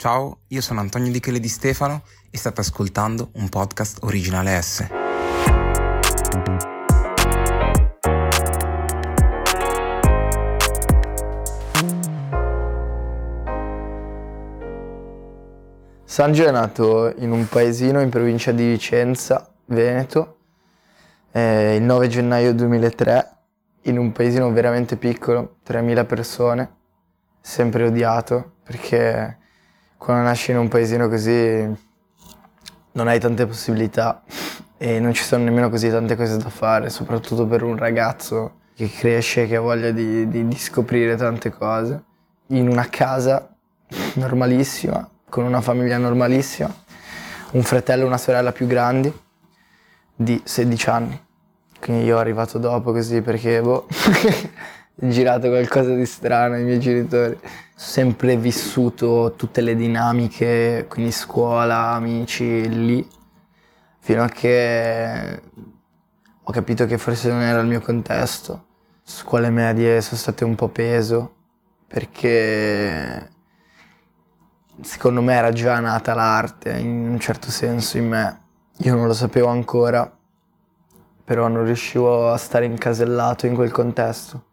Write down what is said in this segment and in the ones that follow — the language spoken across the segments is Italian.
Ciao, io sono Antonio Di Chele di Stefano e state ascoltando un podcast originale S. Sangio è nato in un paesino in provincia di Vicenza, Veneto, eh, il 9 gennaio 2003, in un paesino veramente piccolo, 3.000 persone, sempre odiato perché quando nasci in un paesino così non hai tante possibilità e non ci sono nemmeno così tante cose da fare, soprattutto per un ragazzo che cresce, che ha voglia di, di, di scoprire tante cose, in una casa normalissima, con una famiglia normalissima, un fratello e una sorella più grandi di 16 anni. Quindi io arrivato dopo così perché boh, girato qualcosa di strano ai miei genitori. Sempre vissuto tutte le dinamiche, quindi scuola, amici, lì, fino a che ho capito che forse non era il mio contesto. Scuole medie sono state un po' peso, perché secondo me era già nata l'arte in un certo senso in me. Io non lo sapevo ancora, però non riuscivo a stare incasellato in quel contesto.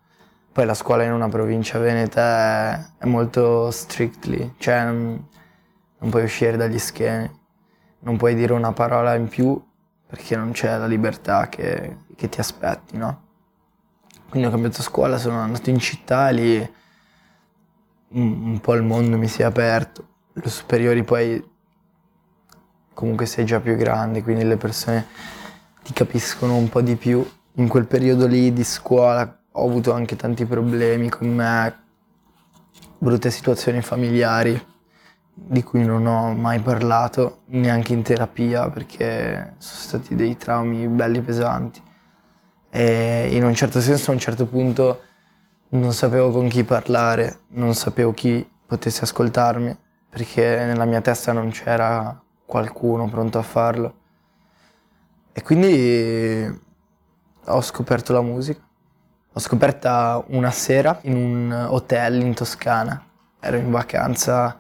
Poi la scuola in una provincia veneta è, molto strictly, cioè non, non, puoi uscire dagli schemi, non puoi dire una parola in più perché non c'è la libertà che, che ti aspetti, no? Quindi ho cambiato scuola, sono andato in città e lì un, un po' il mondo mi si è aperto. Le superiori poi comunque sei già più grande, quindi le persone ti capiscono un po' di più. In quel periodo lì di scuola ho avuto anche tanti problemi con me, brutte situazioni familiari di cui non ho mai parlato neanche in terapia perché sono stati dei traumi belli pesanti. E in un certo senso a un certo punto non sapevo con chi parlare, non sapevo chi potesse ascoltarmi perché nella mia testa non c'era qualcuno pronto a farlo. E quindi ho scoperto la musica L'ho scoperta una sera in un hotel in Toscana. Ero in vacanza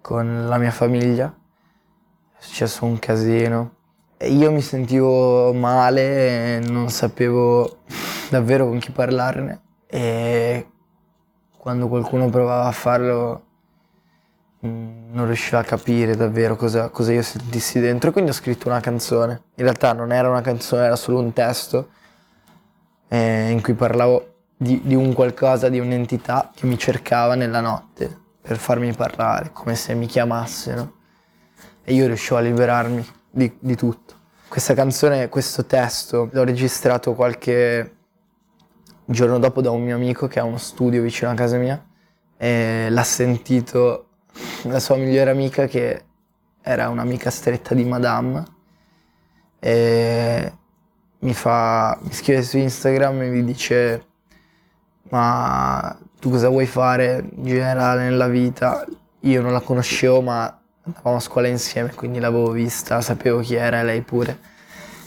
con la mia famiglia. È successo un casino. E io mi sentivo male non sapevo davvero con chi parlarne. E quando qualcuno provava a farlo mm, non riusciva a capire davvero cosa, cosa io sentissi dentro. Quindi ho scritto una canzone. In realtà non era una canzone, era solo un testo eh, in cui parlavo di, di, un qualcosa, di un'entità che mi cercava nella notte per farmi parlare, come se mi chiamassero. E io riuscivo a liberarmi di, di tutto. Questa canzone, questo testo, l'ho registrato qualche giorno dopo da un mio amico che ha uno studio vicino a casa mia e l'ha sentito la sua migliore amica che era un'amica stretta di Madame e mi fa, mi scrive su Instagram e mi dice ma tu cosa vuoi fare in generale nella vita? Io non la conoscevo ma andavamo a scuola insieme quindi l'avevo vista, sapevo chi era lei pure.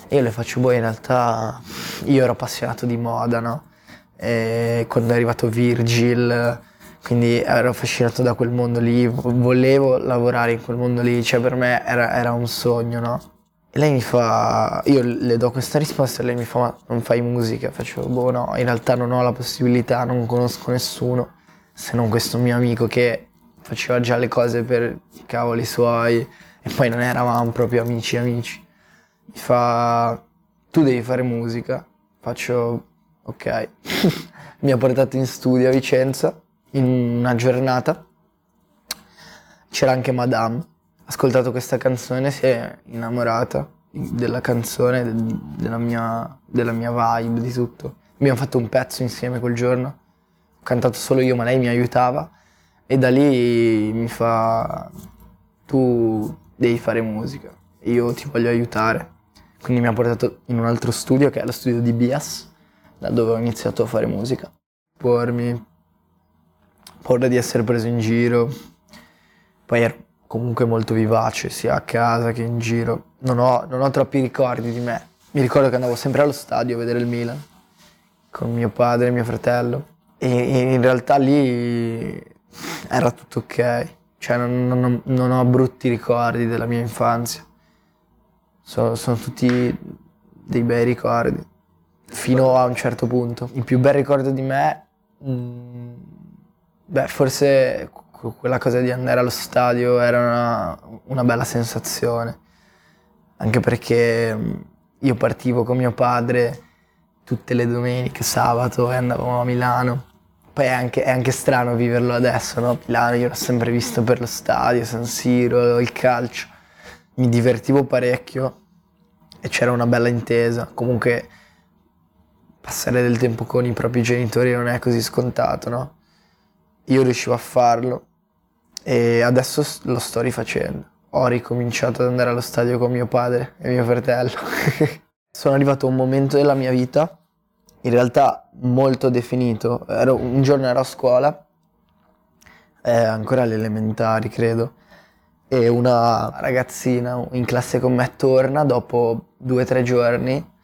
E io le faccio, boh in realtà io ero appassionato di moda, no? E quando è arrivato Virgil, quindi ero affascinato da quel mondo lì, volevo lavorare in quel mondo lì, cioè per me era, era un sogno, no? E lei mi fa, io le do questa risposta e lei mi fa, ma non fai musica? Faccio, boh no, in realtà non ho la possibilità, non conosco nessuno, se non questo mio amico che faceva già le cose per i cavoli suoi e poi non eravamo proprio amici amici. Mi fa, tu devi fare musica. Faccio, ok. mi ha portato in studio a Vicenza in una giornata. C'era anche Madame ascoltato questa canzone si è innamorata della canzone, della mia, della mia vibe, di tutto. Abbiamo fatto un pezzo insieme quel giorno, ho cantato solo io ma lei mi aiutava e da lì mi fa tu devi fare musica, io ti voglio aiutare. Quindi mi ha portato in un altro studio che è lo studio di Bias, da dove ho iniziato a fare musica. Pormi, paura di essere preso in giro, poi ero comunque molto vivace sia a casa che in giro. Non ho, non ho troppi ricordi di me. Mi ricordo che andavo sempre allo stadio a vedere il Milan con mio padre e mio fratello e in realtà lì era tutto ok. cioè non, non, non ho brutti ricordi della mia infanzia. Sono, sono tutti dei bei ricordi, fino a un certo punto. Il più bel ricordo di me, mh, mm, beh, forse quella cosa di andare allo stadio era una, una bella sensazione, anche perché mm, io partivo con mio padre tutte le domeniche, sabato e andavamo a Milano. Poi è anche, è anche strano viverlo adesso, no? Milano io l'ho sempre visto per lo stadio, San Siro, il calcio. Mi divertivo parecchio e c'era una bella intesa. Comunque passare del tempo con i propri genitori non è così scontato, no? Io riuscivo a farlo e adesso lo sto rifacendo. Ho ricominciato ad andare allo stadio con mio padre e mio fratello. Sono arrivato a un momento della mia vita, in realtà molto definito. Ero, un giorno ero a scuola, eh, ancora alle elementari credo, e una ragazzina in classe con me torna dopo due o tre giorni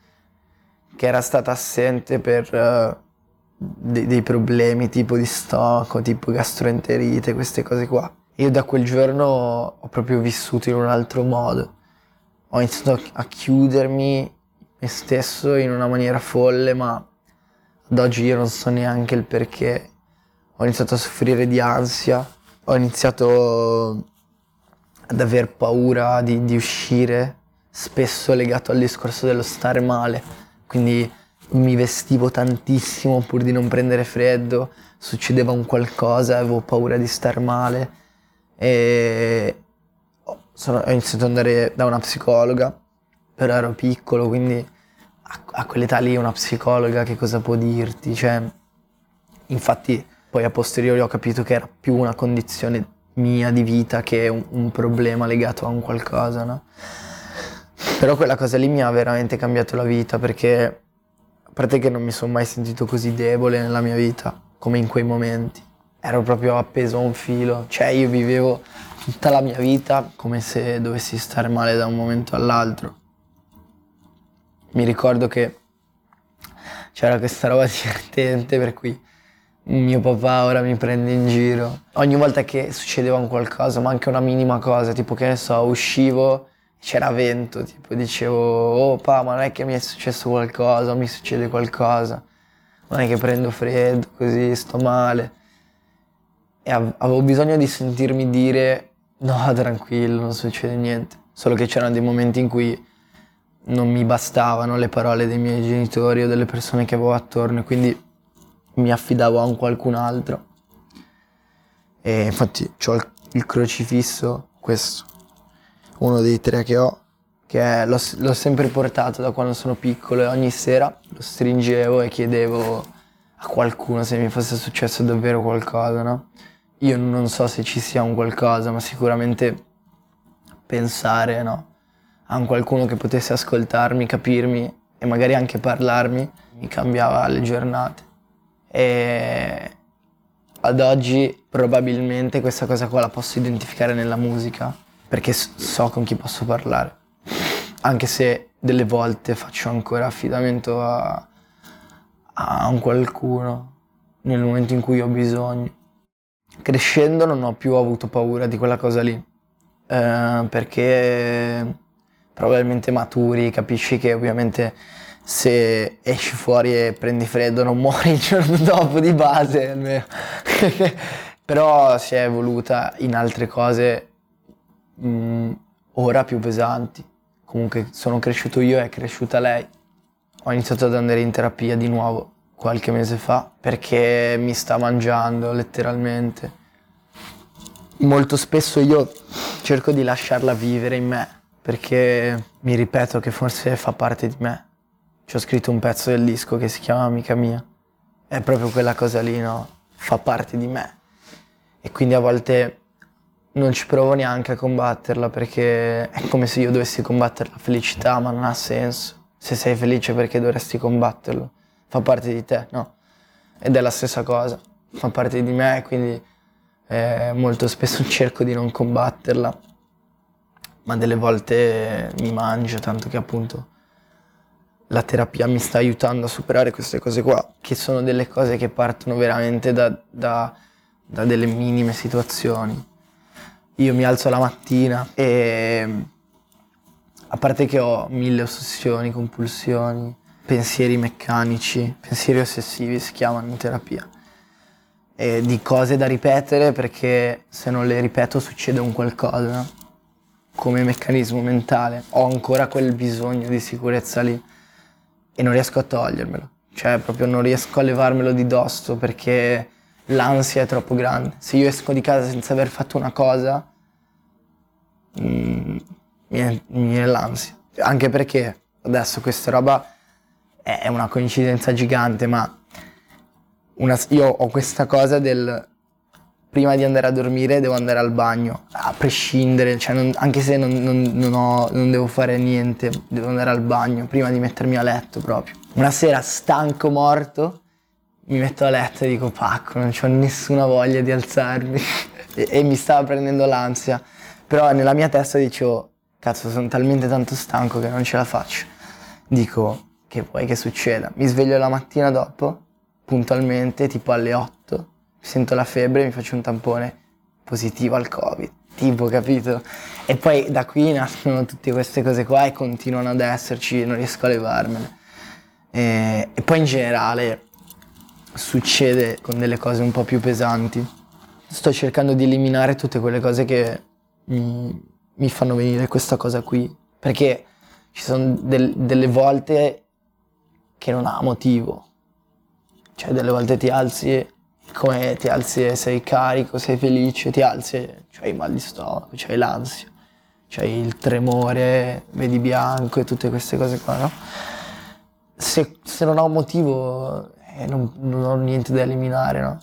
che era stata assente per uh, de- dei problemi tipo di stomaco, tipo gastroenterite, queste cose qua. Io da quel giorno ho proprio vissuto in un altro modo. Ho iniziato a chiudermi me stesso in una maniera folle, ma ad oggi io non so neanche il perché. Ho iniziato a soffrire di ansia, ho iniziato ad aver paura di, di uscire, spesso legato al discorso dello stare male. Quindi mi vestivo tantissimo pur di non prendere freddo, succedeva un qualcosa, avevo paura di star male e sono, ho iniziato ad andare da una psicologa, però ero piccolo, quindi a, a, quell'età lì una psicologa che cosa può dirti? Cioè, infatti poi a posteriori ho capito che era più una condizione mia di vita che un, un problema legato a un qualcosa, no? Però quella cosa lì mi ha veramente cambiato la vita perché parte che non mi sono mai sentito così debole nella mia vita come in quei momenti. Ero proprio appeso a un filo, cioè io vivevo tutta la mia vita come se dovessi stare male da un momento all'altro. Mi ricordo che c'era questa roba divertente per cui mio papà ora mi prende in giro. Ogni volta che succedeva un qualcosa, ma anche una minima cosa, tipo che ne so, uscivo c'era vento, tipo dicevo, oh pa, ma non è che mi è successo qualcosa, mi succede qualcosa, non è che prendo freddo, così sto male. E avevo bisogno di sentirmi dire, no, tranquillo, non succede niente. Solo che c'erano dei momenti in cui non mi bastavano le parole dei miei genitori o delle persone che avevo attorno, quindi mi affidavo a un qualcun altro. E infatti ho il crocifisso, questo uno dei tre che ho, che l'ho, l'ho sempre portato da quando sono piccolo e ogni sera lo stringevo e chiedevo a qualcuno se mi fosse successo davvero qualcosa, no? Io non so se ci sia un qualcosa, ma sicuramente pensare, no? A un qualcuno che potesse ascoltarmi, capirmi e magari anche parlarmi, mi cambiava le giornate. E ad oggi probabilmente questa cosa qua la posso identificare nella musica perché so con chi posso parlare. Anche se delle volte faccio ancora affidamento a, a un qualcuno nel momento in cui ho bisogno. Crescendo non ho più avuto paura di quella cosa lì, eh, perché probabilmente maturi, capisci che ovviamente se esci fuori e prendi freddo non muori il giorno dopo di base, almeno. però si è evoluta in altre cose mh, mm, ora più pesanti. Comunque sono cresciuto io e è cresciuta lei. Ho iniziato ad andare in terapia di nuovo qualche mese fa perché mi sta mangiando letteralmente. Molto spesso io cerco di lasciarla vivere in me perché mi ripeto che forse fa parte di me. Ci ho scritto un pezzo del disco che si chiama Amica mia. È proprio quella cosa lì, no? Fa parte di me. E quindi a volte non ci provo neanche a combatterla perché è come se io dovessi combattere la felicità, ma non ha senso. Se sei felice perché dovresti combatterlo? Fa parte di te, no? Ed è la stessa cosa, fa parte di me, quindi eh, molto spesso cerco di non combatterla, ma delle volte mi mangio, tanto che appunto la terapia mi sta aiutando a superare queste cose qua, che sono delle cose che partono veramente da, da, da delle minime situazioni io mi alzo la mattina e a parte che ho mille ossessioni, compulsioni, pensieri meccanici, pensieri ossessivi si chiamano in terapia, e di cose da ripetere perché se non le ripeto succede un qualcosa, come meccanismo mentale, ho ancora quel bisogno di sicurezza lì e non riesco a togliermelo, cioè proprio non riesco a levarmelo di dosso perché l'ansia è troppo grande. Se io esco di casa senza aver fatto una cosa, mm, mi viene l'ansia. Anche perché adesso questa roba è una coincidenza gigante, ma una, io ho questa cosa del prima di andare a dormire devo andare al bagno, a prescindere, cioè non, anche se non, non, non, ho, non devo fare niente, devo andare al bagno prima di mettermi a letto proprio. Una sera stanco, morto, mi metto a letto e dico pacco, non ho nessuna voglia di alzarmi e, e, mi stava prendendo l'ansia, però nella mia testa dicevo cazzo sono talmente tanto stanco che non ce la faccio. Dico che vuoi che succeda? Mi sveglio la mattina dopo, puntualmente, tipo alle 8, sento la febbre mi faccio un tampone positivo al covid, tipo capito? E poi da qui nascono tutte queste cose qua e continuano ad esserci, non riesco a levarmene. E, e poi in generale succede con delle cose un po' più pesanti. Sto cercando di eliminare tutte quelle cose che mi, mi fanno venire questa cosa qui. Perché ci sono del, delle volte che non ha motivo. Cioè delle volte ti alzi come ti alzi e sei carico, sei felice, ti alzi e c'hai il mal di stomaco, c'hai l'ansia, c'hai il tremore, vedi bianco e tutte queste cose qua, no? Se, se non un motivo e non, non ho niente da eliminare, no?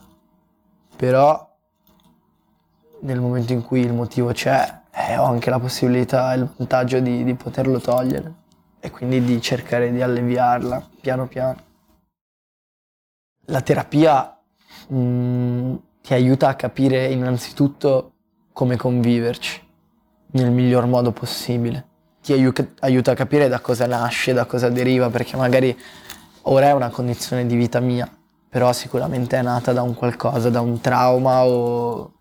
Però nel momento in cui il motivo c'è, eh, ho anche la possibilità e il vantaggio di, di poterlo togliere e quindi di cercare di alleviarla piano piano. La terapia mh, mm, ti aiuta a capire innanzitutto come conviverci nel miglior modo possibile. Ti aiuta a capire da cosa nasce, da cosa deriva, perché magari ora è una condizione di vita mia, però sicuramente è nata da un qualcosa, da un trauma o,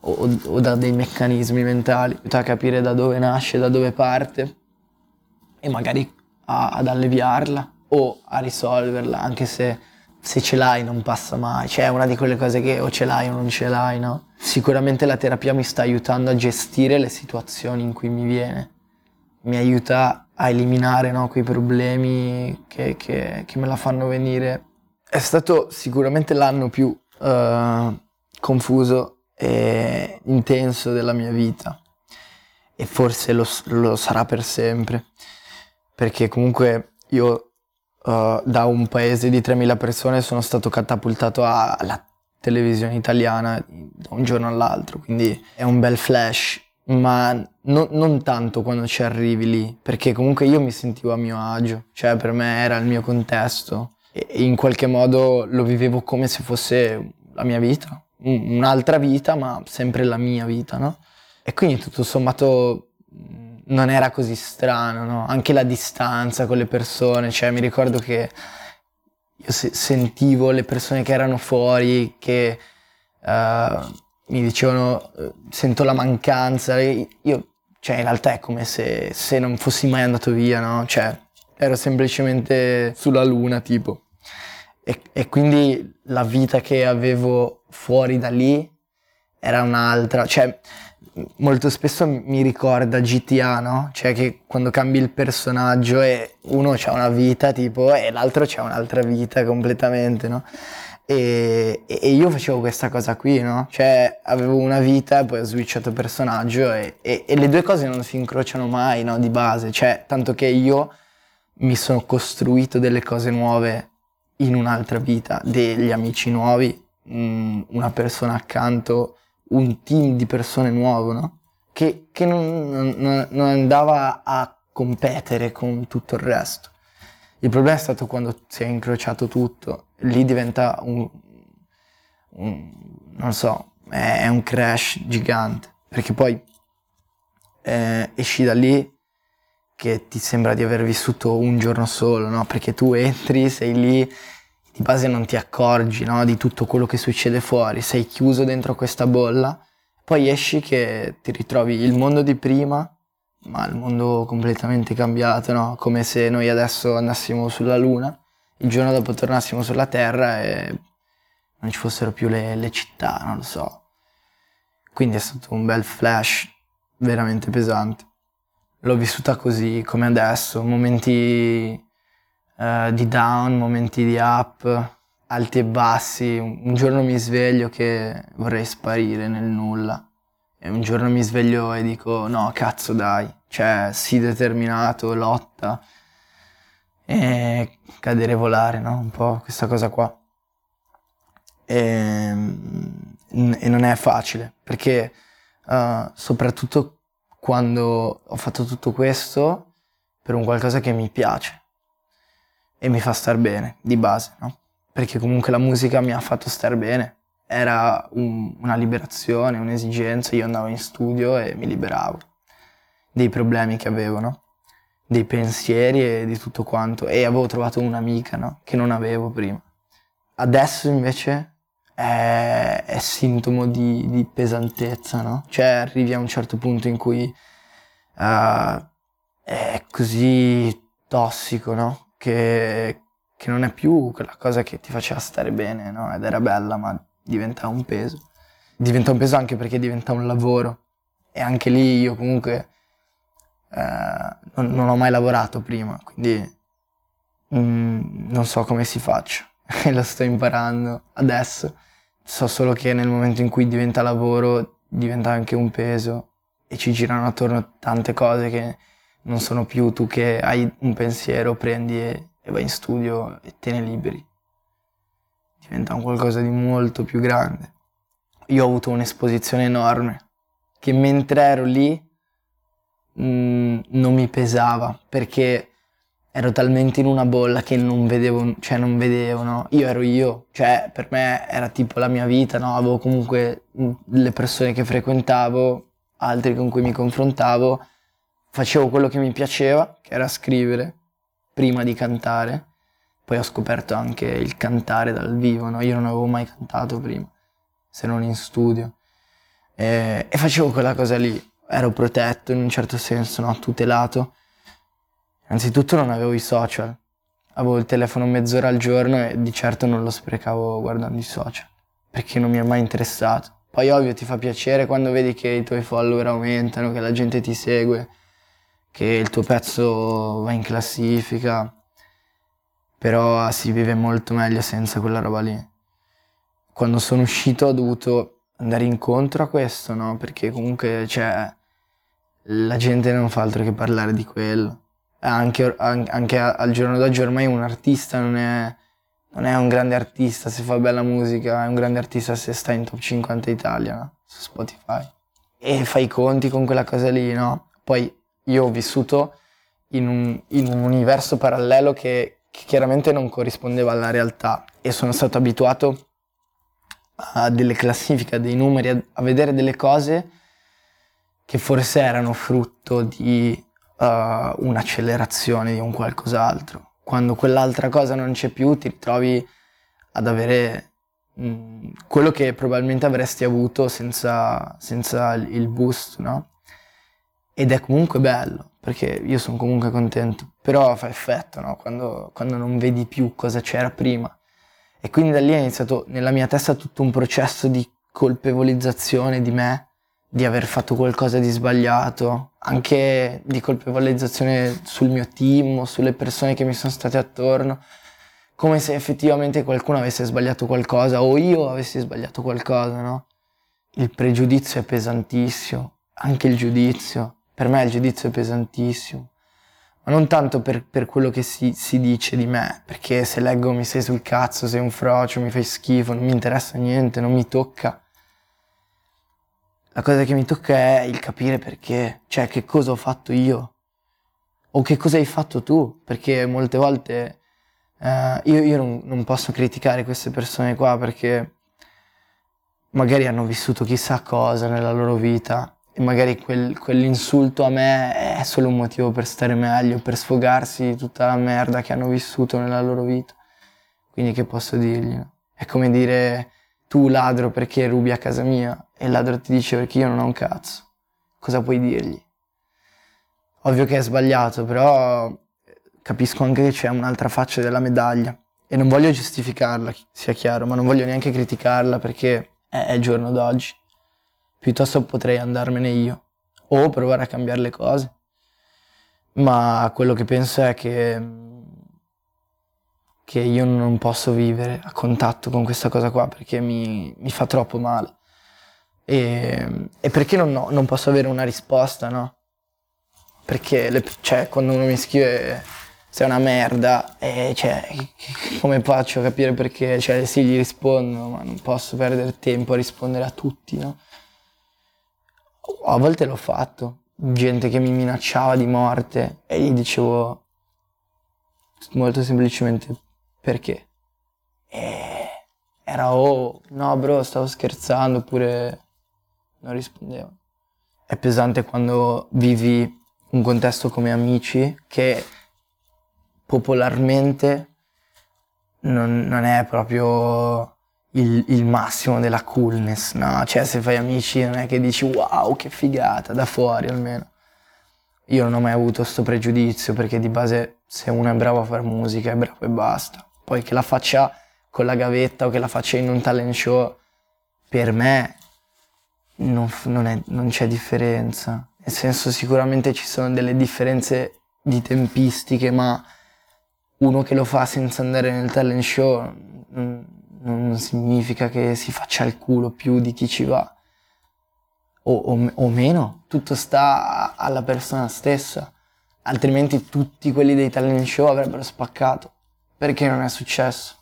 o, o da dei meccanismi mentali, aiuta a capire da dove nasce, da dove parte e magari a, ad alleviarla o a risolverla, anche se se ce l'hai non passa mai, cioè è una di quelle cose che o ce l'hai o non ce l'hai, no? Sicuramente la terapia mi sta aiutando a gestire le situazioni in cui mi viene, mi aiuta a eliminare no, quei problemi che, che, che, me la fanno venire. È stato sicuramente l'anno più uh, confuso e intenso della mia vita. E forse lo, lo sarà per sempre, perché comunque io uh, da un paese di 3.000 persone sono stato catapultato alla televisione italiana da un giorno all'altro, quindi è un bel flash ma no, non tanto quando ci arrivi lì, perché comunque io mi sentivo a mio agio, cioè per me era il mio contesto e in qualche modo lo vivevo come se fosse la mia vita, un'altra vita, ma sempre la mia vita, no? E quindi tutto sommato non era così strano, no? Anche la distanza con le persone, cioè mi ricordo che io se- sentivo le persone che erano fuori, che... Uh, mi dicevano eh, sento la mancanza, io, cioè in realtà è come se, se non fossi mai andato via, no? Cioè ero semplicemente sulla luna tipo. E, e, quindi la vita che avevo fuori da lì era un'altra, cioè molto spesso mi ricorda GTA, no? Cioè che quando cambi il personaggio e uno ha una vita tipo e l'altro ha un'altra vita completamente, no? E, e, io facevo questa cosa qui, no? Cioè avevo una vita e poi ho switchato personaggio e, e, e, le due cose non si incrociano mai, no? Di base, cioè tanto che io mi sono costruito delle cose nuove in un'altra vita, degli amici nuovi, mh, mm, una persona accanto, un team di persone nuovo, no? Che, che non, non, non andava a competere con tutto il resto. Il problema è stato quando si è incrociato tutto, lì diventa un, un non so, è un crash gigante, perché poi eh, esci da lì che ti sembra di aver vissuto un giorno solo, no? Perché tu entri, sei lì, di base non ti accorgi, no? Di tutto quello che succede fuori, sei chiuso dentro questa bolla Poi esci che ti ritrovi il mondo di prima, ma il mondo completamente cambiato, no? Come se noi adesso andassimo sulla Luna, il giorno dopo tornassimo sulla Terra e non ci fossero più le, le città, non lo so. Quindi è stato un bel flash veramente pesante. L'ho vissuta così come adesso, momenti uh, di down, momenti di up, alti e bassi. Un giorno mi sveglio che vorrei sparire nel nulla e un giorno mi sveglio e dico no, cazzo dai, cioè sii determinato, lotta e cadere e volare, no? Un po' questa cosa qua. E, e non è facile perché uh, soprattutto quando ho fatto tutto questo per un qualcosa che mi piace e mi fa star bene di base, no? perché comunque la musica mi ha fatto star bene. Era un, una liberazione, un'esigenza, io andavo in studio e mi liberavo dei problemi che avevo, no? Dei pensieri e di tutto quanto. E avevo trovato un'amica no? che non avevo prima. Adesso invece è, è sintomo di, di, pesantezza, no? Cioè arrivi a un certo punto in cui uh, è così tossico, no? Che, che non è più quella cosa che ti faceva stare bene, no? Ed era bella, ma diventa un peso. Diventa un peso anche perché diventa un lavoro. E anche lì io comunque eh, non, non, ho mai lavorato prima, quindi mm, non so come si faccia. E lo sto imparando adesso. So solo che nel momento in cui diventa lavoro diventa anche un peso e ci girano attorno tante cose che non sono più tu che hai un pensiero, prendi e e vai in studio e te ne liberi. Diventa un qualcosa di molto più grande. Io ho avuto un'esposizione enorme che mentre ero lì mm, non mi pesava perché ero talmente in una bolla che non vedevo, cioè non vedevo, no? Io ero io, cioè per me era tipo la mia vita, no? Avevo comunque mm, le persone che frequentavo, altri con cui mi confrontavo, facevo quello che mi piaceva, che era scrivere, prima di cantare, poi ho scoperto anche il cantare dal vivo, no? io non avevo mai cantato prima, se non in studio, e, e facevo quella cosa lì, ero protetto in un certo senso, no? tutelato. Anzitutto non avevo i social, avevo il telefono mezz'ora al giorno e di certo non lo sprecavo guardando i social, perché non mi è mai interessato. Poi ovvio ti fa piacere quando vedi che i tuoi follower aumentano, che la gente ti segue, che il tuo pezzo va in classifica, però si vive molto meglio senza quella roba lì. Quando sono uscito ho dovuto andare incontro a questo, no? Perché comunque, cioè, la gente non fa altro che parlare di quello. Anche, anche al giorno d'oggi ormai un artista non è, non è, un grande artista se fa bella musica, è un grande artista se sta in top 50 Italia, no? Su Spotify. E fai i conti con quella cosa lì, no? Poi io ho vissuto in un, in un universo parallelo che, che, chiaramente non corrispondeva alla realtà e sono stato abituato a delle classifiche, a dei numeri, a, a vedere delle cose che forse erano frutto di uh, un'accelerazione di un qualcos'altro. Quando quell'altra cosa non c'è più ti ritrovi ad avere mh, mm, quello che probabilmente avresti avuto senza, senza il boost, no? ed è comunque bello, perché io sono comunque contento, però fa effetto, no? Quando, quando non vedi più cosa c'era prima. E quindi da lì è iniziato nella mia testa tutto un processo di colpevolizzazione di me, di aver fatto qualcosa di sbagliato, anche di colpevolizzazione sul mio team sulle persone che mi sono state attorno, come se effettivamente qualcuno avesse sbagliato qualcosa o io avessi sbagliato qualcosa, no? Il pregiudizio è pesantissimo, anche il giudizio. Per me il giudizio è pesantissimo, ma non tanto per, per quello che si, si, dice di me, perché se leggo mi sei sul cazzo, sei un frocio, mi fai schifo, non mi interessa niente, non mi tocca. La cosa che mi tocca è il capire perché, cioè che cosa ho fatto io o che cosa hai fatto tu, perché molte volte eh, io, io non, non posso criticare queste persone qua perché magari hanno vissuto chissà cosa nella loro vita e magari quel, quell'insulto a me è solo un motivo per stare meglio, per sfogarsi di tutta la merda che hanno vissuto nella loro vita. Quindi che posso dirgli? È come dire tu ladro perché rubi a casa mia e il ladro ti dice perché io non ho un cazzo, cosa puoi dirgli? Ovvio che è sbagliato, però capisco anche che c'è un'altra faccia della medaglia e non voglio giustificarla, sia chiaro, ma non voglio neanche criticarla perché è il giorno d'oggi. Piuttosto potrei andarmene io o provare a cambiare le cose. Ma quello che penso è che, che io non posso vivere a contatto con questa cosa qua perché mi, mi fa troppo male. E, e perché non, no, non posso avere una risposta, no? Perché le, cioè, quando uno mi scrive sei una merda, e cioè, come faccio a capire perché? Cioè, sì, gli rispondo, ma non posso perdere tempo a rispondere a tutti, no? A volte l'ho fatto, gente che mi minacciava di morte e gli dicevo molto semplicemente perché. E era oh, no bro, stavo scherzando, oppure non rispondevo. È pesante quando vivi un contesto come amici che popolarmente non, non è proprio il, il, massimo della coolness, no? Cioè se fai amici non è che dici wow che figata, da fuori almeno. Io non ho mai avuto questo pregiudizio perché di base se uno è bravo a fare musica è bravo e basta. Poi che la faccia con la gavetta o che la faccia in un talent show, per me non, non, è, non c'è differenza. Nel senso sicuramente ci sono delle differenze di tempistiche, ma uno che lo fa senza andare nel talent show non, significa che si faccia il culo più di chi ci va. O, o, o, meno, tutto sta alla persona stessa. Altrimenti tutti quelli dei talent show avrebbero spaccato. Perché non è successo?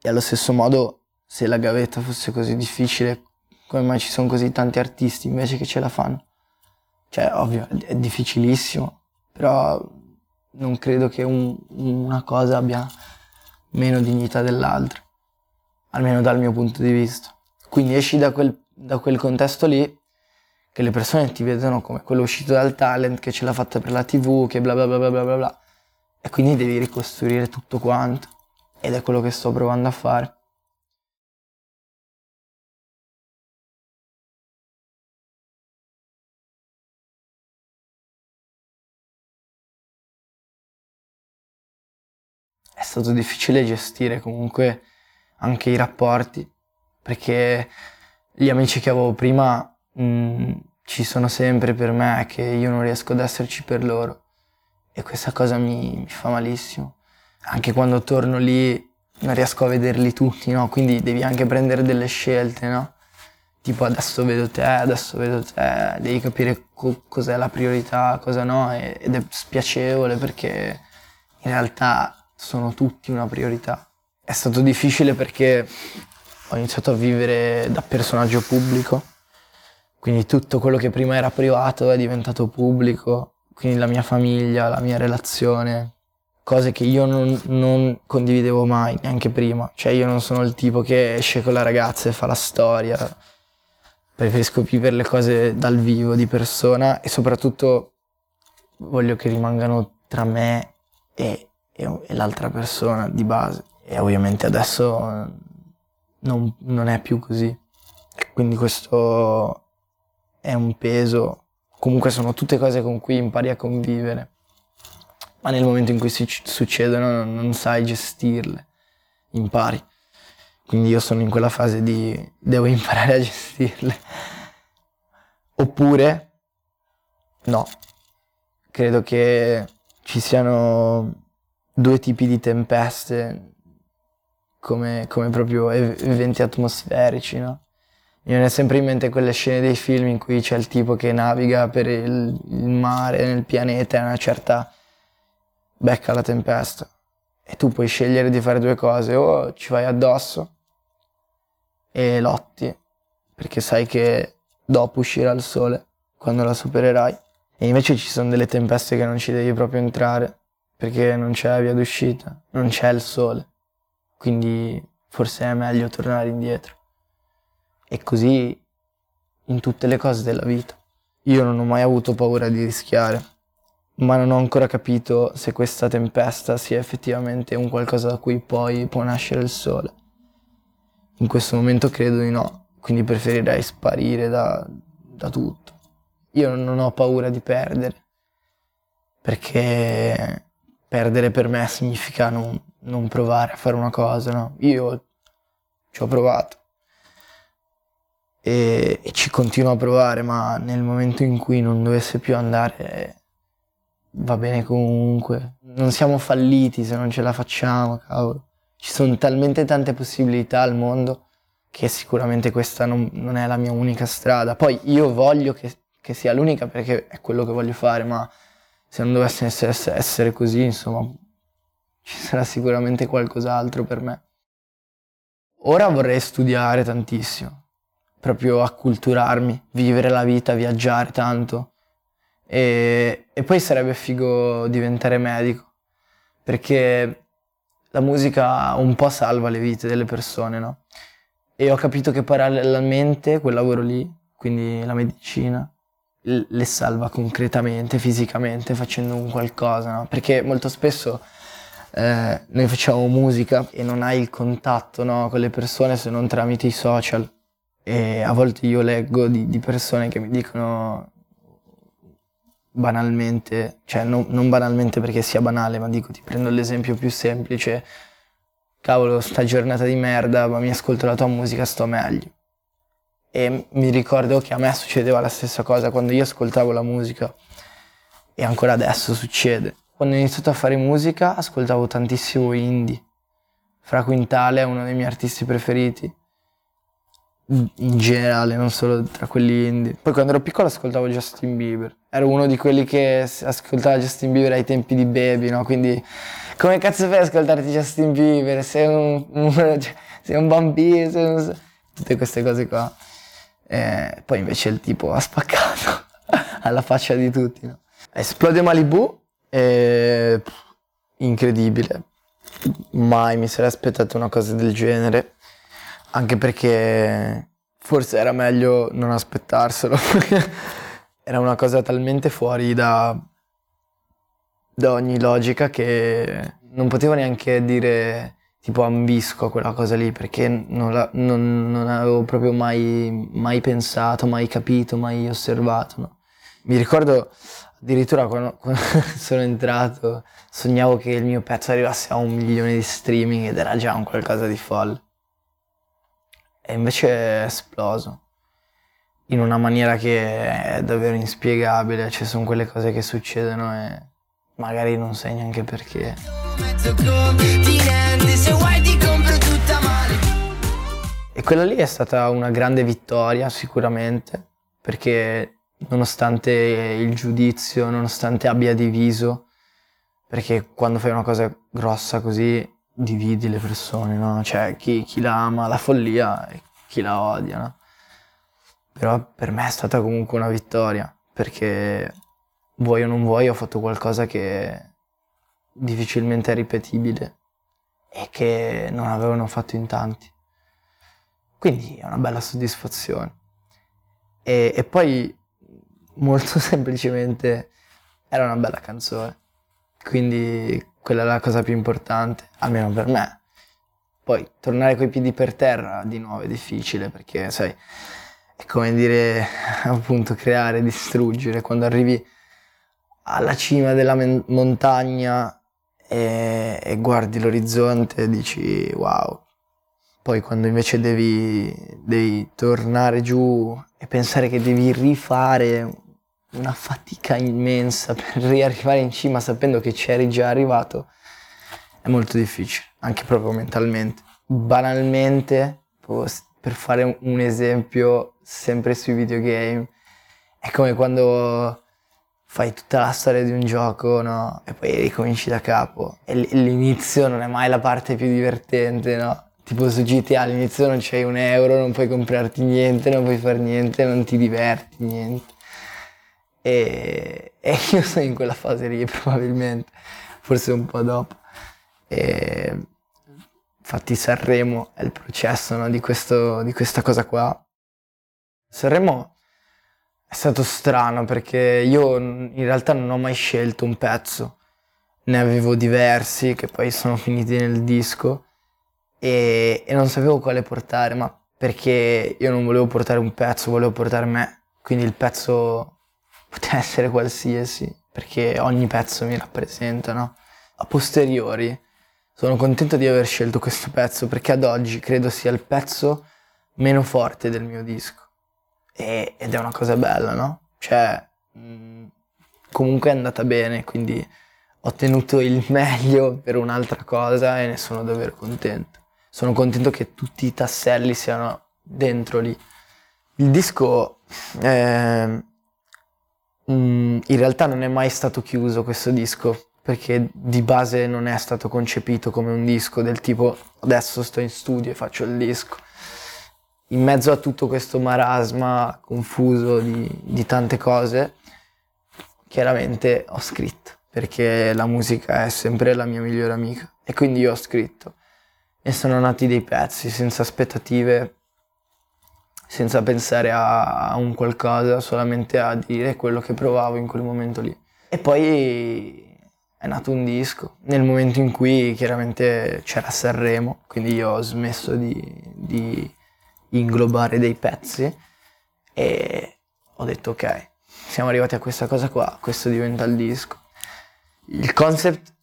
E allo stesso modo, se la gavetta fosse così difficile, come mai ci sono così tanti artisti invece che ce la fanno? Cioè, ovvio, è difficilissimo, però non credo che un, una cosa abbia meno dignità dell'altra almeno dal mio punto di vista. Quindi esci da quel, da quel contesto lì, che le persone ti vedono come quello uscito dal talent, che ce l'ha fatta per la tv, che bla bla bla bla bla bla, e quindi devi ricostruire tutto quanto. Ed è quello che sto provando a fare. È stato difficile gestire comunque anche i rapporti, perché gli amici che avevo prima mh, mm, ci sono sempre per me, che io non riesco ad esserci per loro. E questa cosa mi, mi fa malissimo. Anche quando torno lì non riesco a vederli tutti, no? Quindi devi anche prendere delle scelte, no? Tipo adesso vedo te, adesso vedo te, devi capire co- cos'è la priorità, cosa no, ed è spiacevole perché in realtà sono tutti una priorità. È stato difficile perché ho iniziato a vivere da personaggio pubblico, quindi tutto quello che prima era privato è diventato pubblico, quindi la mia famiglia, la mia relazione, cose che io non, non, condividevo mai, neanche prima. Cioè io non sono il tipo che esce con la ragazza e fa la storia, preferisco vivere le cose dal vivo, di persona e soprattutto voglio che rimangano tra me e, e, e l'altra persona di base. E ovviamente adesso non, non è più così. Quindi questo è un peso. Comunque sono tutte cose con cui impari a convivere. Ma nel momento in cui si succedono non sai gestirle. Impari. Quindi io sono in quella fase di devo imparare a gestirle. Oppure no. Credo che ci siano due tipi di tempeste come, come proprio eventi atmosferici, no? Mi viene sempre in mente quelle scene dei film in cui c'è il tipo che naviga per il, mare, nel pianeta e a una certa becca la tempesta. E tu puoi scegliere di fare due cose, o ci vai addosso e lotti, perché sai che dopo uscirà il sole, quando la supererai. E invece ci sono delle tempeste che non ci devi proprio entrare, perché non c'è via d'uscita, non c'è il sole quindi forse è meglio tornare indietro. E così in tutte le cose della vita. Io non ho mai avuto paura di rischiare, ma non ho ancora capito se questa tempesta sia effettivamente un qualcosa da cui poi può nascere il sole. In questo momento credo di no, quindi preferirei sparire da, da tutto. Io non ho paura di perdere, perché perdere per me significa non, non provare a fare una cosa, no? Io ci ho provato e, e, ci continuo a provare, ma nel momento in cui non dovesse più andare va bene comunque. Non siamo falliti se non ce la facciamo, cavolo. Ci sono talmente tante possibilità al mondo che sicuramente questa non, non è la mia unica strada. Poi io voglio che, che, sia l'unica perché è quello che voglio fare, ma se non dovesse essere, essere così, insomma, ci sarà sicuramente qualcos'altro per me. Ora vorrei studiare tantissimo, proprio acculturarmi, vivere la vita, viaggiare tanto. E, e poi sarebbe figo diventare medico, perché la musica un po' salva le vite delle persone, no? E ho capito che parallelamente quel lavoro lì, quindi la medicina, le salva concretamente, fisicamente, facendo un qualcosa, no? Perché molto spesso eh, noi facciamo musica e non hai il contatto no, con le persone se non tramite i social. E a volte io leggo di, di persone che mi dicono banalmente, cioè non, non, banalmente perché sia banale, ma dico ti prendo l'esempio più semplice, cavolo sta giornata di merda, ma mi ascolto la tua musica, sto meglio. E mi ricordo che a me succedeva la stessa cosa quando io ascoltavo la musica e ancora adesso succede. Quando ho iniziato a fare musica ascoltavo tantissimo indie. Fra Quintale è uno dei miei artisti preferiti. In generale, non solo tra quelli indie. Poi quando ero piccolo ascoltavo Justin Bieber. Ero uno di quelli che ascoltava Justin Bieber ai tempi di Baby, no? Quindi come cazzo fai ad ascoltarti Justin Bieber? Sei un, un, cioè, sei un bambino, sei un... tutte queste cose qua. E poi invece il tipo ha spaccato alla faccia di tutti, no? Esplode Malibu è incredibile. Mai mi sarei aspettato una cosa del genere, anche perché forse era meglio non aspettarselo. era una cosa talmente fuori da, da ogni logica che non potevo neanche dire tipo ambisco quella cosa lì perché non, la, non, non avevo proprio mai, mai, pensato, mai capito, mai osservato. No? Mi ricordo Addirittura quando, quando sono entrato sognavo che il mio pezzo arrivasse a un milione di streaming ed era già un qualcosa di folle. E invece è esploso. In una maniera che è davvero inspiegabile, ci sono quelle cose che succedono e magari non sai neanche perché. E quella lì è stata una grande vittoria sicuramente, perché nonostante il giudizio, nonostante abbia diviso, perché quando fai una cosa grossa così dividi le persone, no? Cioè chi, chi la ama la follia e chi la odia, no? Però per me è stata comunque una vittoria, perché vuoi o non vuoi ho fatto qualcosa che difficilmente è ripetibile e che non avevano fatto in tanti. Quindi è una bella soddisfazione. E, e poi molto semplicemente era una bella canzone. Quindi quella è la cosa più importante, almeno per me. Poi tornare coi piedi per terra di nuovo è difficile perché, sai, è come dire, appunto, creare, distruggere. Quando arrivi alla cima della men- montagna e, e guardi l'orizzonte dici wow. Poi quando invece devi, devi tornare giù e pensare che devi rifare una fatica immensa per riarrivare in cima sapendo che ci eri già arrivato è molto difficile, anche proprio mentalmente. Banalmente, per fare un esempio sempre sui videogame, è come quando fai tutta la storia di un gioco, no? E poi ricominci da capo. E l'inizio non è mai la parte più divertente, no? Tipo su GTA all'inizio non c'hai un euro, non puoi comprarti niente, non puoi fare niente, non ti diverti, niente. E, e io sono in quella fase lì probabilmente, forse un po' dopo. E, infatti Sanremo è il processo no, di, questo, di questa cosa qua. Sanremo è stato strano perché io in realtà non ho mai scelto un pezzo, ne avevo diversi che poi sono finiti nel disco e, e non sapevo quale portare, ma perché io non volevo portare un pezzo, volevo portare me, quindi il pezzo poteva essere qualsiasi, perché ogni pezzo mi rappresenta, no? A posteriori sono contento di aver scelto questo pezzo perché ad oggi credo sia il pezzo meno forte del mio disco. E, ed è una cosa bella, no? Cioè, mm, comunque è andata bene, quindi ho ottenuto il meglio per un'altra cosa e ne sono davvero contento. Sono contento che tutti i tasselli siano dentro lì. Il disco eh, mh, in realtà non è mai stato chiuso questo disco perché di base non è stato concepito come un disco del tipo adesso sto in studio e faccio il disco. In mezzo a tutto questo marasma confuso di, di tante cose, chiaramente ho scritto perché la musica è sempre la mia migliore amica e quindi io ho scritto e sono nati dei pezzi senza aspettative, senza pensare a, a un qualcosa, solamente a dire quello che provavo in quel momento lì. E poi è nato un disco nel momento in cui chiaramente c'era Sanremo, quindi io ho smesso di, di inglobare dei pezzi e ho detto ok, siamo arrivati a questa cosa qua, questo diventa il disco il concept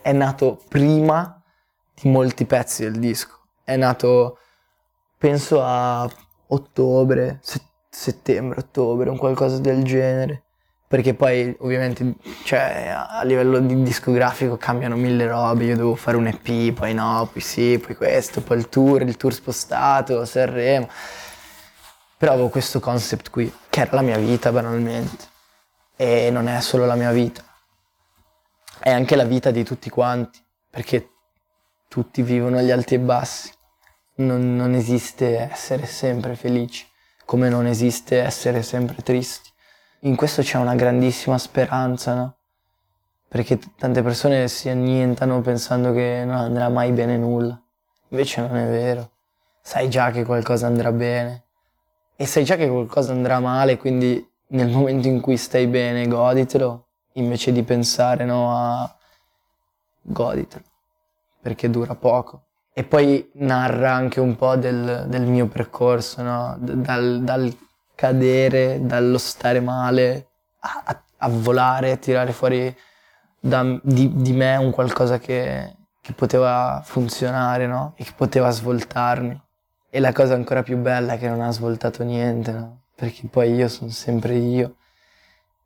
è nato prima di molti pezzi del disco. È nato, penso a ottobre, se- settembre, ottobre, un qualcosa del genere. Perché poi ovviamente cioè, a livello di discografico cambiano mille robe, io devo fare un EP, poi no, poi sì, poi questo, poi il tour, il tour spostato, Sanremo. Però avevo questo concept qui, che era la mia vita banalmente. E non è solo la mia vita è anche la vita di tutti quanti, perché tutti vivono agli alti e bassi. Non, non esiste essere sempre felici, come non esiste essere sempre tristi. In questo c'è una grandissima speranza, no? Perché t- tante persone si annientano pensando che non andrà mai bene nulla. Invece non è vero. Sai già che qualcosa andrà bene. E sai già che qualcosa andrà male, quindi nel momento in cui stai bene, goditelo invece di pensare no, a goditelo, perché dura poco. E poi narra anche un po' del, del mio percorso, no? dal, dal, cadere, dallo stare male, a, a, volare, a tirare fuori da, di, di, me un qualcosa che, che poteva funzionare no? e che poteva svoltarmi. E la cosa ancora più bella è che non ha svoltato niente, no? perché poi io sono sempre io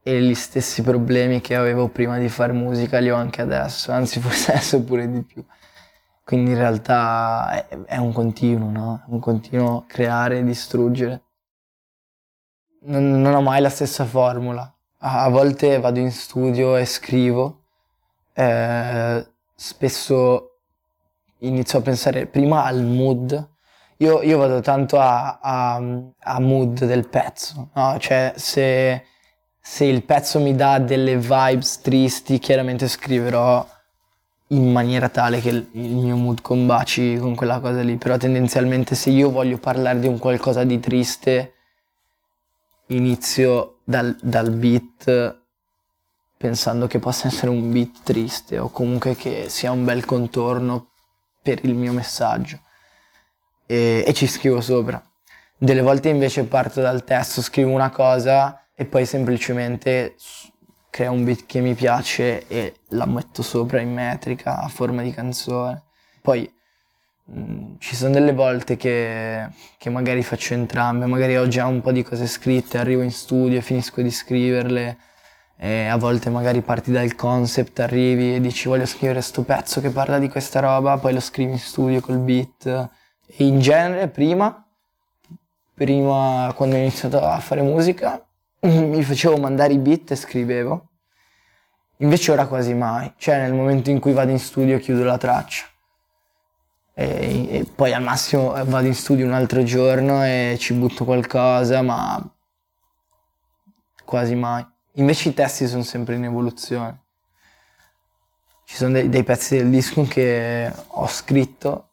e gli stessi problemi che avevo prima di fare musica li ho anche adesso, anzi forse adesso pure di più. Quindi in realtà è, è un continuo, no? Un continuo creare e distruggere. Non, non, ho mai la stessa formula. A, a, volte vado in studio e scrivo, eh, spesso inizio a pensare prima al mood. Io, io vado tanto a, a, a, mood del pezzo, no? Cioè se se il pezzo mi dà delle vibes tristi, chiaramente scriverò in maniera tale che il, mio mood combaci con quella cosa lì. Però tendenzialmente se io voglio parlare di un qualcosa di triste, inizio dal, dal beat pensando che possa essere un beat triste o comunque che sia un bel contorno per il mio messaggio. E, e ci scrivo sopra. Delle volte invece parto dal testo, scrivo una cosa e poi semplicemente creo un beat che mi piace e la metto sopra in metrica a forma di canzone. Poi mh, mm, ci sono delle volte che, che, magari faccio entrambe, magari ho già un po' di cose scritte, arrivo in studio e finisco di scriverle. A volte magari parti dal concept, arrivi e dici voglio scrivere sto pezzo che parla di questa roba, poi lo scrivi in studio col beat. E in genere prima, prima quando ho iniziato a fare musica, mi facevo mandare i beat e scrivevo. Invece ora quasi mai, cioè nel momento in cui vado in studio chiudo la traccia. E, e, poi al massimo vado in studio un altro giorno e ci butto qualcosa, ma quasi mai. Invece i testi sono sempre in evoluzione. Ci sono dei, dei pezzi del disco che ho scritto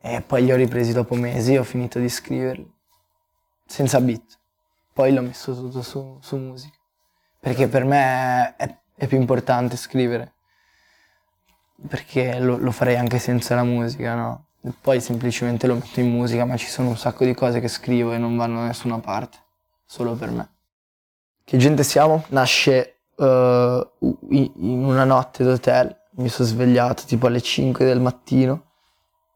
e poi li ho ripresi dopo mesi e ho finito di scriverli, senza beat. Poi l'ho messo tutto su, su musica. Perché per me è, è, più importante scrivere. Perché lo, lo, farei anche senza la musica, no? poi semplicemente lo metto in musica, ma ci sono un sacco di cose che scrivo e non vanno da nessuna parte, solo per me. Che gente siamo? Nasce uh, in una notte d'hotel, mi sono svegliato tipo alle 5 del mattino,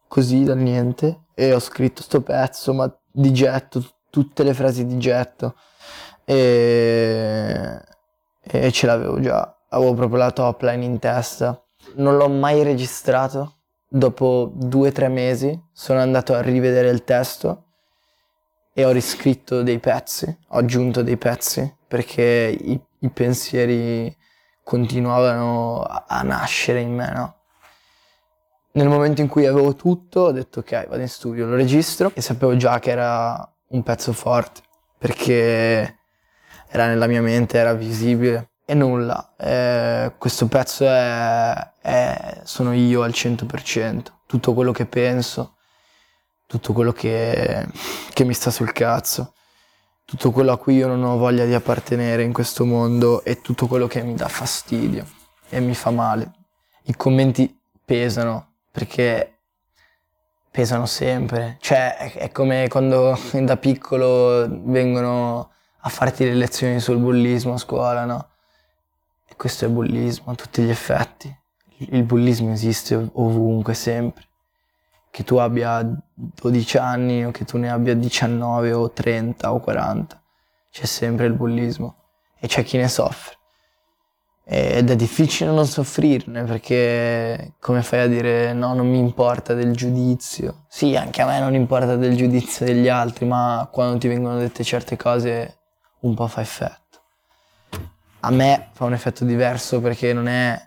così dal niente, e ho scritto sto pezzo, ma di getto, tutte le frasi di getto, e, e ce l'avevo già, avevo proprio la top line in testa. Non l'ho mai registrato, dopo due o tre mesi sono andato a rivedere il testo e ho riscritto dei pezzi, ho aggiunto dei pezzi perché i, i pensieri continuavano a, a, nascere in me, no? Nel momento in cui avevo tutto ho detto ok, vado in studio, lo registro e sapevo già che era un pezzo forte perché era nella mia mente, era visibile e nulla. Eh, questo pezzo è, è, sono io al 100%, tutto quello che penso, tutto quello che, che mi sta sul cazzo, tutto quello a cui io non ho voglia di appartenere in questo mondo e tutto quello che mi dà fastidio e mi fa male. I commenti pesano perché pesano sempre, cioè è, come quando da piccolo vengono a farti le lezioni sul bullismo a scuola, no? questo è bullismo a tutti gli effetti. Il bullismo esiste ovunque, sempre. Che tu abbia 12 anni o che tu ne abbia 19 o 30 o 40, c'è sempre il bullismo e c'è chi ne soffre. Ed è difficile non soffrirne perché come fai a dire no, non mi importa del giudizio? Sì, anche a me non importa del giudizio degli altri, ma quando ti vengono dette certe cose un po' fa effetto a me fa un effetto diverso perché non è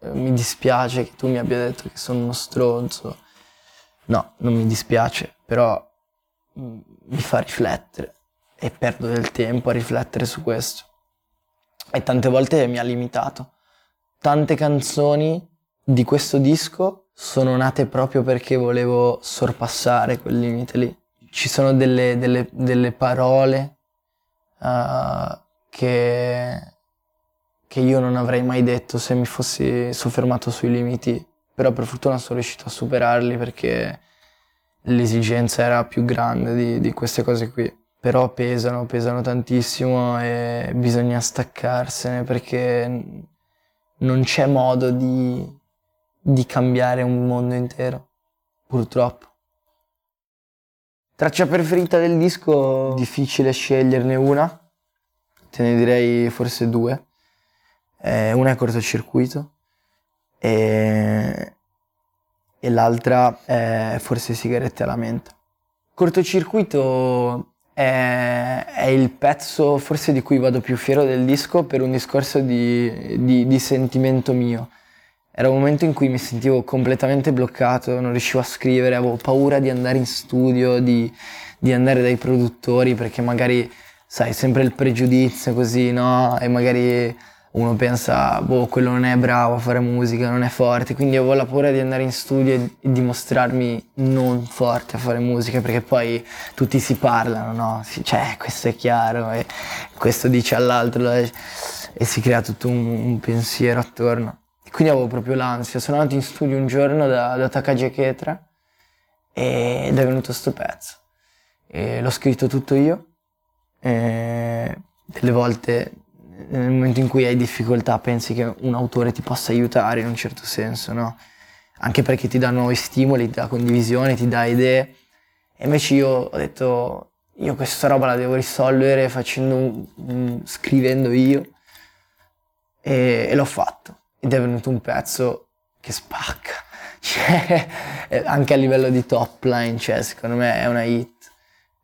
eh, mi dispiace che tu mi abbia detto che sono uno stronzo. No, non mi dispiace, però mm, mi fa riflettere e perdo del tempo a riflettere su questo. E tante volte mi ha limitato. Tante canzoni di questo disco sono nate proprio perché volevo sorpassare quel limite lì. Ci sono delle, delle, delle parole uh, che, che io non avrei mai detto se mi fossi soffermato sui limiti, però per fortuna sono riuscito a superarli perché l'esigenza era più grande di, di queste cose qui. Però pesano, pesano tantissimo e bisogna staccarsene perché non c'è modo di, di cambiare un mondo intero, purtroppo. Traccia preferita del disco, difficile sceglierne una te ne direi forse due. Eh, una è cortocircuito e, e l'altra è forse sigarette alla menta. Cortocircuito è, è, il pezzo forse di cui vado più fiero del disco per un discorso di, di, di sentimento mio. Era un momento in cui mi sentivo completamente bloccato, non riuscivo a scrivere, avevo paura di andare in studio, di, di andare dai produttori perché magari sai, sempre il pregiudizio così, no? E magari uno pensa, boh, quello non è bravo a fare musica, non è forte, quindi avevo la paura di andare in studio e dimostrarmi non forte a fare musica, perché poi tutti si parlano, no? Cioè, questo è chiaro, e questo dice all'altro, e si crea tutto un, un pensiero attorno. E quindi avevo proprio l'ansia. Sono andato in studio un giorno da, da Takagi Ketra ed è venuto sto pezzo. E l'ho scritto tutto io eh, delle volte nel momento in cui hai difficoltà pensi che un autore ti possa aiutare in un certo senso, no? Anche perché ti dà nuovi stimoli, ti dà condivisione, ti dà idee. E invece io ho detto, io questa roba la devo risolvere facendo un, un, scrivendo io. E, e, l'ho fatto. Ed è venuto un pezzo che spacca. Cioè, anche a livello di top line, cioè, secondo me è una hit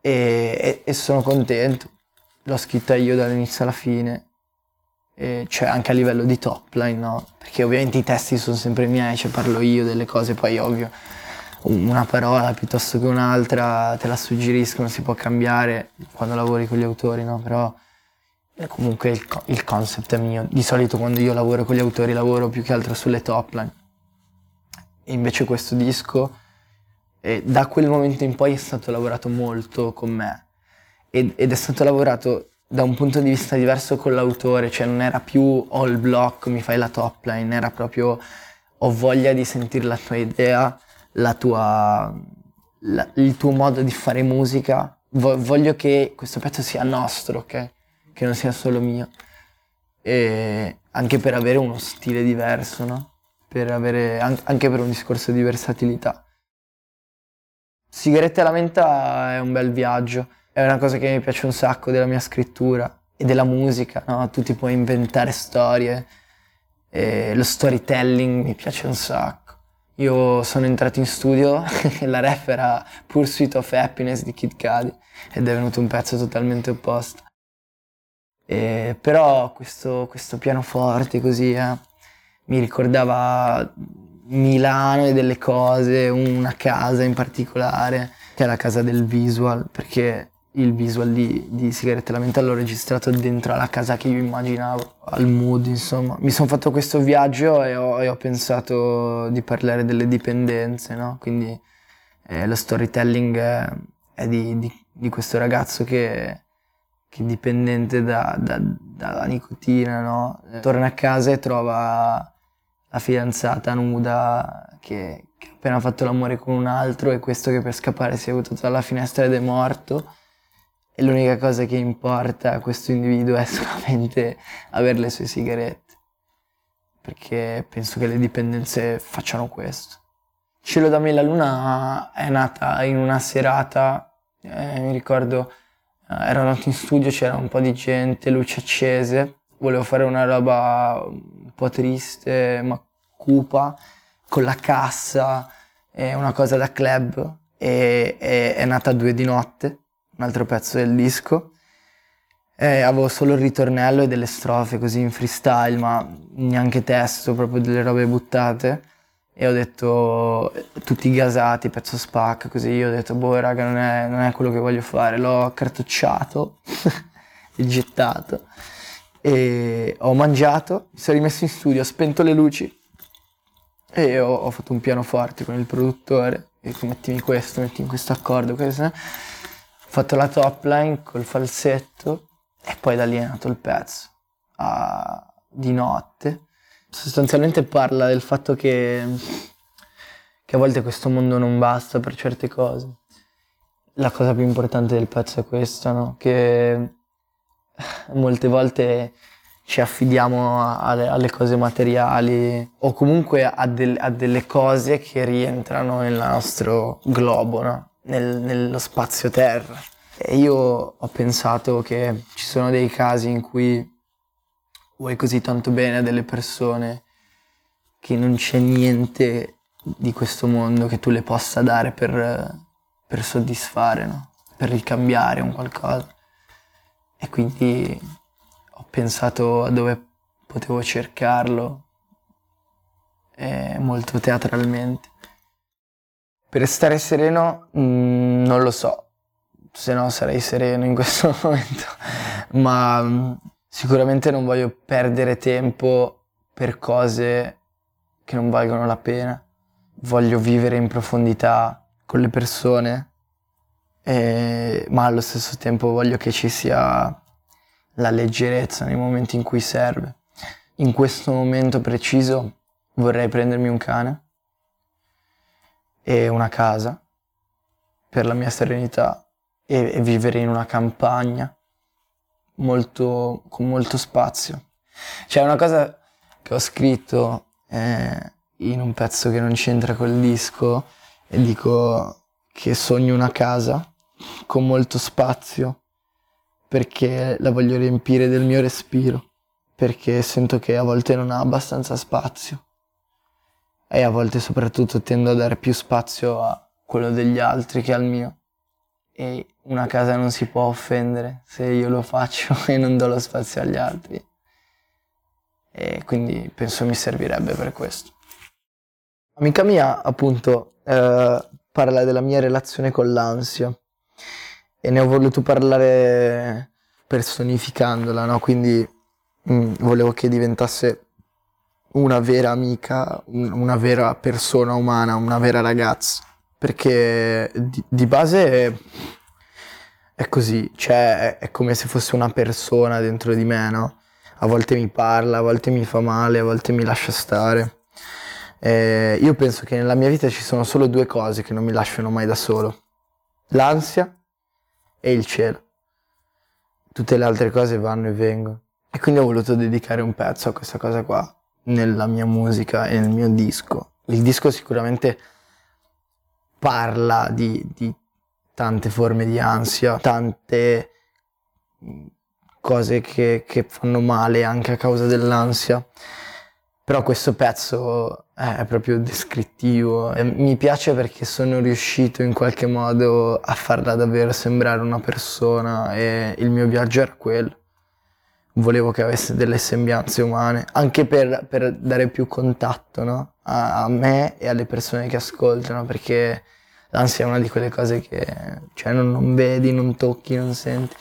e, e, e sono contento. L'ho scritta io dall'inizio alla fine, e cioè anche a livello di top line, no? Perché ovviamente i testi sono sempre miei, cioè parlo io delle cose, poi ovvio una parola piuttosto che un'altra te la suggeriscono, si può cambiare quando lavori con gli autori, no? Però comunque il, il concept è mio. Di solito quando io lavoro con gli autori lavoro più che altro sulle top line. E invece questo disco e da quel momento in poi è stato lavorato molto con me ed, ed è stato lavorato da un punto di vista diverso con l'autore, cioè non era più ho il blocco, mi fai la top line, era proprio ho voglia di sentire la tua idea, la tua, la, il tuo modo di fare musica. Vo- voglio che questo pezzo sia nostro, ok? Che non sia solo mio. E anche per avere uno stile diverso, no? Per avere, anche per un discorso di versatilità. Sigarette alla menta è un bel viaggio, è una cosa che mi piace un sacco della mia scrittura e della musica, no? Tu ti puoi inventare storie, e lo storytelling mi piace un sacco. Io sono entrato in studio e la ref era Pursuit of Happiness di Kid Cudi ed è venuto un pezzo totalmente opposto. E, però questo, questo, pianoforte così eh, mi ricordava Milano e delle cose, una casa in particolare, che è la casa del visual, perché il visual di, di Sigarette Lamenta l'ho registrato dentro alla casa che io immaginavo, al mood insomma. Mi sono fatto questo viaggio e ho, e ho, pensato di parlare delle dipendenze, no? Quindi eh, lo storytelling è, è di, di, di, questo ragazzo che, che è dipendente da, da, dalla nicotina, no? Torna a casa e trova la fidanzata nuda che, che ha appena fatto l'amore con un altro e questo che per scappare si è buttato dalla finestra ed è morto e l'unica cosa che importa a questo individuo è solamente avere le sue sigarette. Perché penso che le dipendenze facciano questo. Cielo da me la luna è nata in una serata, eh, mi ricordo, eh, ero andato in studio, c'era un po' di gente, luci accese, volevo fare una roba un po' triste, ma cupa, con la cassa, eh, una cosa da club, e, e è nata a due di notte un altro pezzo del disco. E avevo solo il ritornello e delle strofe così in freestyle, ma neanche testo, proprio delle robe buttate. E ho detto, tutti gasati, pezzo spacca, così io ho detto, boh raga, non è, non è quello che voglio fare. L'ho cartocciato e gettato. E ho mangiato, mi sono rimesso in studio, ho spento le luci e ho, ho fatto un pianoforte con il produttore. E dico, mettimi questo, mettimi questo accordo, questo fatto la top line col falsetto e poi da lì è nato il pezzo. Ah, di notte. Sostanzialmente parla del fatto che, che a volte questo mondo non basta per certe cose. La cosa più importante del pezzo è questa, no? Che molte volte ci affidiamo alle, alle cose materiali o comunque a, del, a, delle cose che rientrano nel nostro globo, no? Nel, nello spazio terra. E io ho pensato che ci sono dei casi in cui vuoi così tanto bene a delle persone che non c'è niente di questo mondo che tu le possa dare per, per soddisfare, no? per ricambiare un qualcosa. E quindi ho pensato a dove potevo cercarlo molto teatralmente. Per stare sereno mh, mm, non lo so, se no sarei sereno in questo momento, ma mh, mm, sicuramente non voglio perdere tempo per cose che non valgono la pena. Voglio vivere in profondità con le persone, e, ma allo stesso tempo voglio che ci sia la leggerezza nei momenti in cui serve. In questo momento preciso vorrei prendermi un cane e una casa per la mia serenità e, e vivere in una campagna molto, con molto spazio. C'è una cosa che ho scritto eh, in un pezzo che non c'entra col disco e dico che sogno una casa con molto spazio perché la voglio riempire del mio respiro, perché sento che a volte non ha abbastanza spazio e a volte soprattutto tendo a dare più spazio a quello degli altri che al mio. E una casa non si può offendere se io lo faccio e non do lo spazio agli altri. E quindi penso mi servirebbe per questo. Amica mia, appunto, eh, parla della mia relazione con l'ansia e ne ho voluto parlare personificandola, no? Quindi mh, mm, volevo che diventasse una vera amica, una vera persona umana, una vera ragazza. Perché di, di base è, è, così, cioè è, è, come se fosse una persona dentro di me, no? A volte mi parla, a volte mi fa male, a volte mi lascia stare. Eh, io penso che nella mia vita ci sono solo due cose che non mi lasciano mai da solo. L'ansia e il cielo. Tutte le altre cose vanno e vengono. E quindi ho voluto dedicare un pezzo a questa cosa qua, nella mia musica e nel mio disco. Il disco sicuramente parla di, di tante forme di ansia, tante cose che, che fanno male anche a causa dell'ansia. Però questo pezzo è proprio descrittivo e mi piace perché sono riuscito in qualche modo a farla davvero sembrare una persona e il mio viaggio era quello. Volevo che avesse delle sembianze umane, anche per, per dare più contatto no? a, a, me e alle persone che ascoltano, perché l'ansia è una di quelle cose che cioè, non, non vedi, non tocchi, non senti.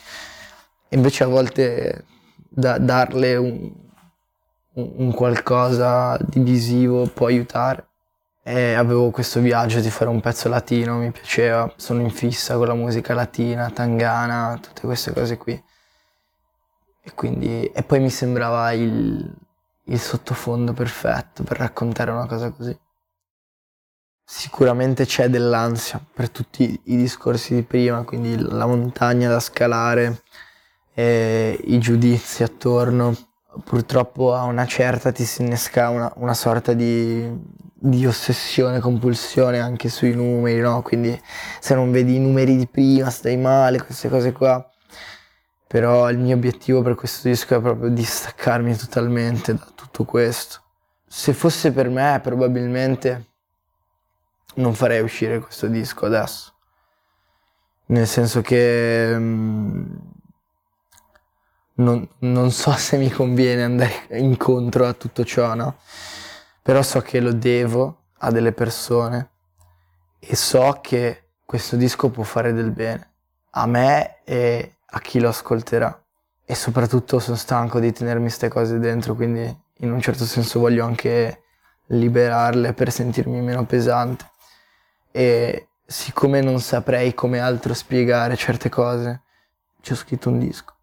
Invece a volte da, darle un, un qualcosa di visivo può aiutare. E avevo questo viaggio di fare un pezzo latino, mi piaceva, sono in fissa con la musica latina, tangana, tutte queste cose qui. E, quindi, e poi mi sembrava il, il sottofondo perfetto per raccontare una cosa così. Sicuramente c'è dell'ansia per tutti i discorsi di prima, quindi la montagna da scalare, i giudizi attorno purtroppo a una certa ti si innesca una, una sorta di, di, ossessione, compulsione anche sui numeri, no? Quindi se non vedi i numeri di prima stai male, queste cose qua. Però il mio obiettivo per questo disco è proprio distaccarmi totalmente da tutto questo. Se fosse per me probabilmente non farei uscire questo disco adesso. Nel senso che... Mh, non, non, so se mi conviene andare incontro a tutto ciò, no? Però so che lo devo a delle persone e so che questo disco può fare del bene a me e a chi lo ascolterà. E soprattutto sono stanco di tenermi queste cose dentro, quindi in un certo senso voglio anche liberarle per sentirmi meno pesante. E siccome non saprei come altro spiegare certe cose, ci ho scritto un disco.